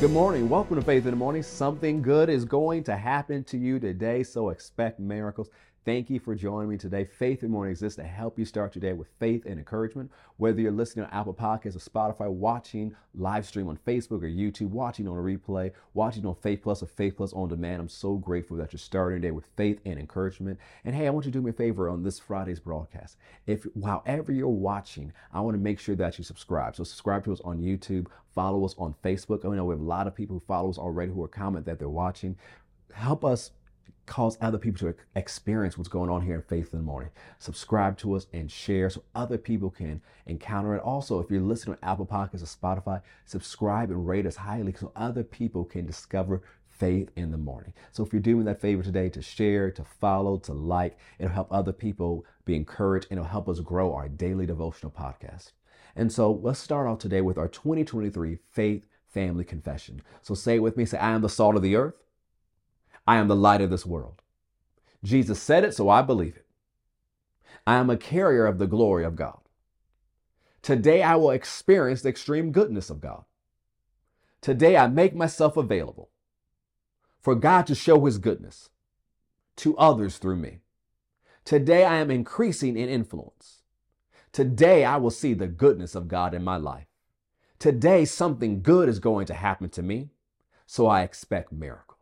Good morning. Welcome to Faith in the Morning. Something good is going to happen to you today, so expect miracles. Thank you for joining me today. Faith in Morning exists to help you start your day with faith and encouragement. Whether you're listening on Apple Podcasts or Spotify, watching live stream on Facebook or YouTube, watching on a replay, watching on Faith Plus or Faith Plus on demand, I'm so grateful that you're starting your day with faith and encouragement. And hey, I want you to do me a favor on this Friday's broadcast. If however you're watching, I want to make sure that you subscribe. So subscribe to us on YouTube, follow us on Facebook. I know we have a lot of people who follow us already who are comment that they're watching. Help us cause other people to experience what's going on here in Faith in the Morning. Subscribe to us and share so other people can encounter it. Also, if you're listening on Apple Podcasts or Spotify, subscribe and rate us highly so other people can discover faith in the morning. So if you're doing that favor today to share, to follow, to like, it'll help other people be encouraged and it'll help us grow our daily devotional podcast. And so let's start off today with our 2023 Faith Family Confession. So say it with me. Say, I am the salt of the earth. I am the light of this world. Jesus said it, so I believe it. I am a carrier of the glory of God. Today I will experience the extreme goodness of God. Today I make myself available for God to show his goodness to others through me. Today I am increasing in influence. Today I will see the goodness of God in my life. Today something good is going to happen to me, so I expect miracles.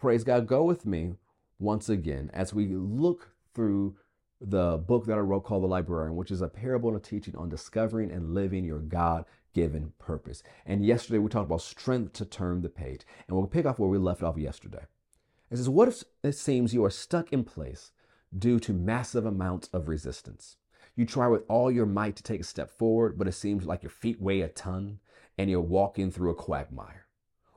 Praise God. Go with me once again as we look through the book that I wrote called The Librarian, which is a parable and a teaching on discovering and living your God given purpose. And yesterday we talked about strength to turn the page. And we'll pick off where we left off yesterday. It says, What if it seems you are stuck in place due to massive amounts of resistance? You try with all your might to take a step forward, but it seems like your feet weigh a ton and you're walking through a quagmire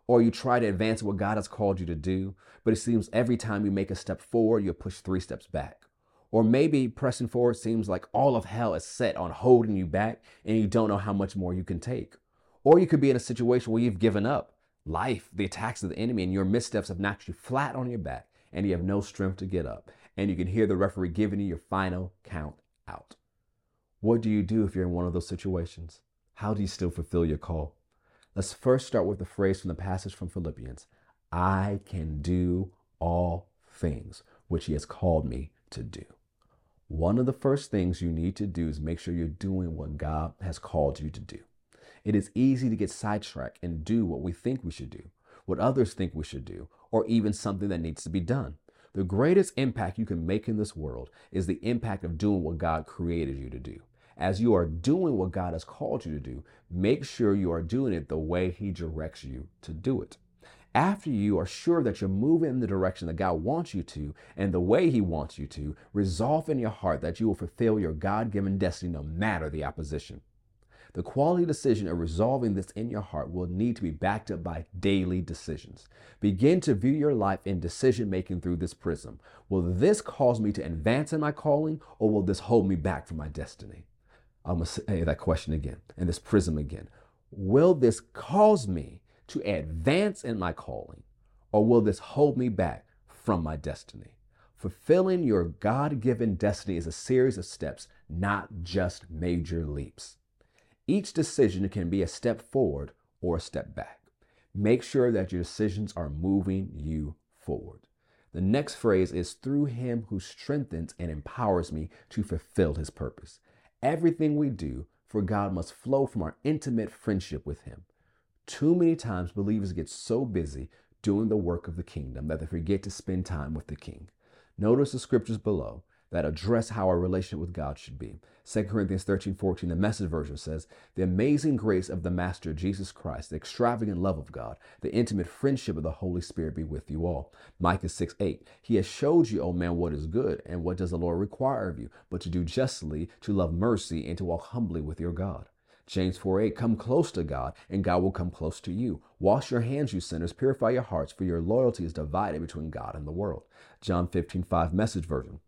or you try to advance what God has called you to do, but it seems every time you make a step forward, you push three steps back. Or maybe pressing forward seems like all of hell is set on holding you back and you don't know how much more you can take. Or you could be in a situation where you've given up life, the attacks of the enemy, and your missteps have knocked you flat on your back and you have no strength to get up. And you can hear the referee giving you your final count out. What do you do if you're in one of those situations? How do you still fulfill your call? Let's first start with the phrase from the passage from Philippians I can do all things which He has called me to do. One of the first things you need to do is make sure you're doing what God has called you to do. It is easy to get sidetracked and do what we think we should do, what others think we should do, or even something that needs to be done. The greatest impact you can make in this world is the impact of doing what God created you to do as you are doing what God has called you to do, make sure you are doing it the way He directs you to do it. After you are sure that you're moving in the direction that God wants you to and the way He wants you to, resolve in your heart that you will fulfill your God given destiny no matter the opposition. The quality decision of resolving this in your heart will need to be backed up by daily decisions. Begin to view your life in decision making through this prism. Will this cause me to advance in my calling or will this hold me back from my destiny? I'm going to say that question again and this prism again. Will this cause me to advance in my calling or will this hold me back from my destiny? Fulfilling your God given destiny is a series of steps, not just major leaps. Each decision can be a step forward or a step back. Make sure that your decisions are moving you forward. The next phrase is through him who strengthens and empowers me to fulfill his purpose. Everything we do for God must flow from our intimate friendship with Him. Too many times believers get so busy doing the work of the kingdom that they forget to spend time with the King. Notice the scriptures below that address how our relationship with God should be. 2 Corinthians 13 14, the message version says, The amazing grace of the Master Jesus Christ, the extravagant love of God, the intimate friendship of the Holy Spirit be with you all. Micah 6 8, He has showed you, O man, what is good, and what does the Lord require of you, but to do justly, to love mercy, and to walk humbly with your God. James 4 8, come close to God, and God will come close to you. Wash your hands, you sinners, purify your hearts, for your loyalty is divided between God and the world. John 15 5, message version.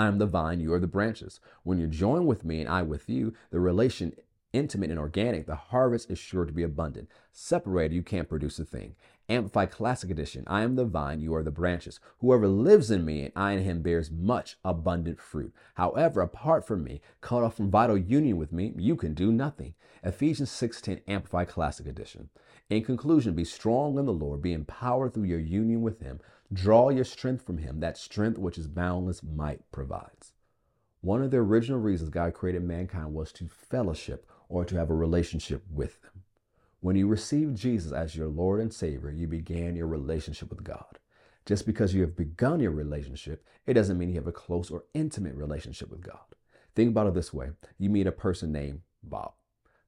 I am the vine, you are the branches. When you join with me and I with you, the relation intimate and organic, the harvest is sure to be abundant. Separated, you can't produce a thing. Amplified Classic Edition. I am the vine, you are the branches. Whoever lives in me and I in him bears much abundant fruit. However, apart from me, cut off from vital union with me, you can do nothing. Ephesians 6:10 Amplified Classic Edition. In conclusion, be strong in the Lord, be empowered through your union with him. Draw your strength from him, that strength which his boundless might provides. One of the original reasons God created mankind was to fellowship or to have a relationship with them. When you received Jesus as your Lord and Savior, you began your relationship with God. Just because you have begun your relationship, it doesn't mean you have a close or intimate relationship with God. Think about it this way you meet a person named Bob.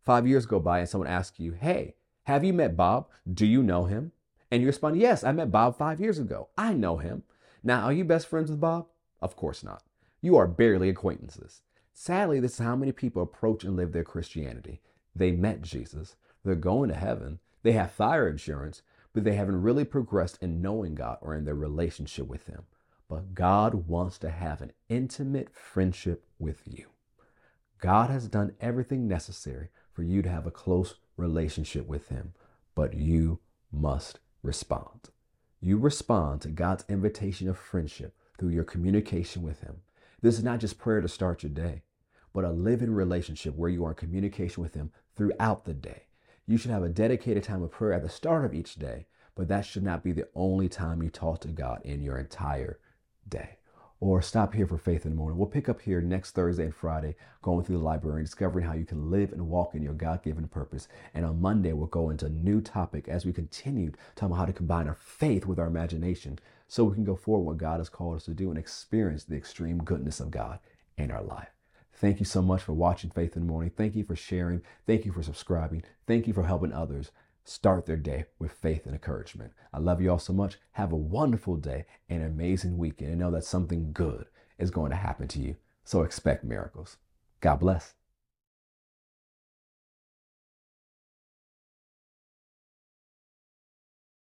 Five years go by and someone asks you, Hey, have you met Bob? Do you know him? And you respond, Yes, I met Bob five years ago. I know him. Now, are you best friends with Bob? Of course not. You are barely acquaintances. Sadly, this is how many people approach and live their Christianity. They met Jesus, they're going to heaven. They have fire insurance, but they haven't really progressed in knowing God or in their relationship with Him. But God wants to have an intimate friendship with you. God has done everything necessary for you to have a close relationship with Him, but you must respond. You respond to God's invitation of friendship through your communication with Him. This is not just prayer to start your day, but a living relationship where you are in communication with Him throughout the day. You should have a dedicated time of prayer at the start of each day, but that should not be the only time you talk to God in your entire day. Or stop here for Faith in the Morning. We'll pick up here next Thursday and Friday, going through the library and discovering how you can live and walk in your God given purpose. And on Monday, we'll go into a new topic as we continue talking about how to combine our faith with our imagination so we can go forward what God has called us to do and experience the extreme goodness of God in our life. Thank you so much for watching Faith in the Morning. Thank you for sharing. Thank you for subscribing. Thank you for helping others start their day with faith and encouragement. I love you all so much. Have a wonderful day and an amazing weekend and know that something good is going to happen to you. So expect miracles. God bless.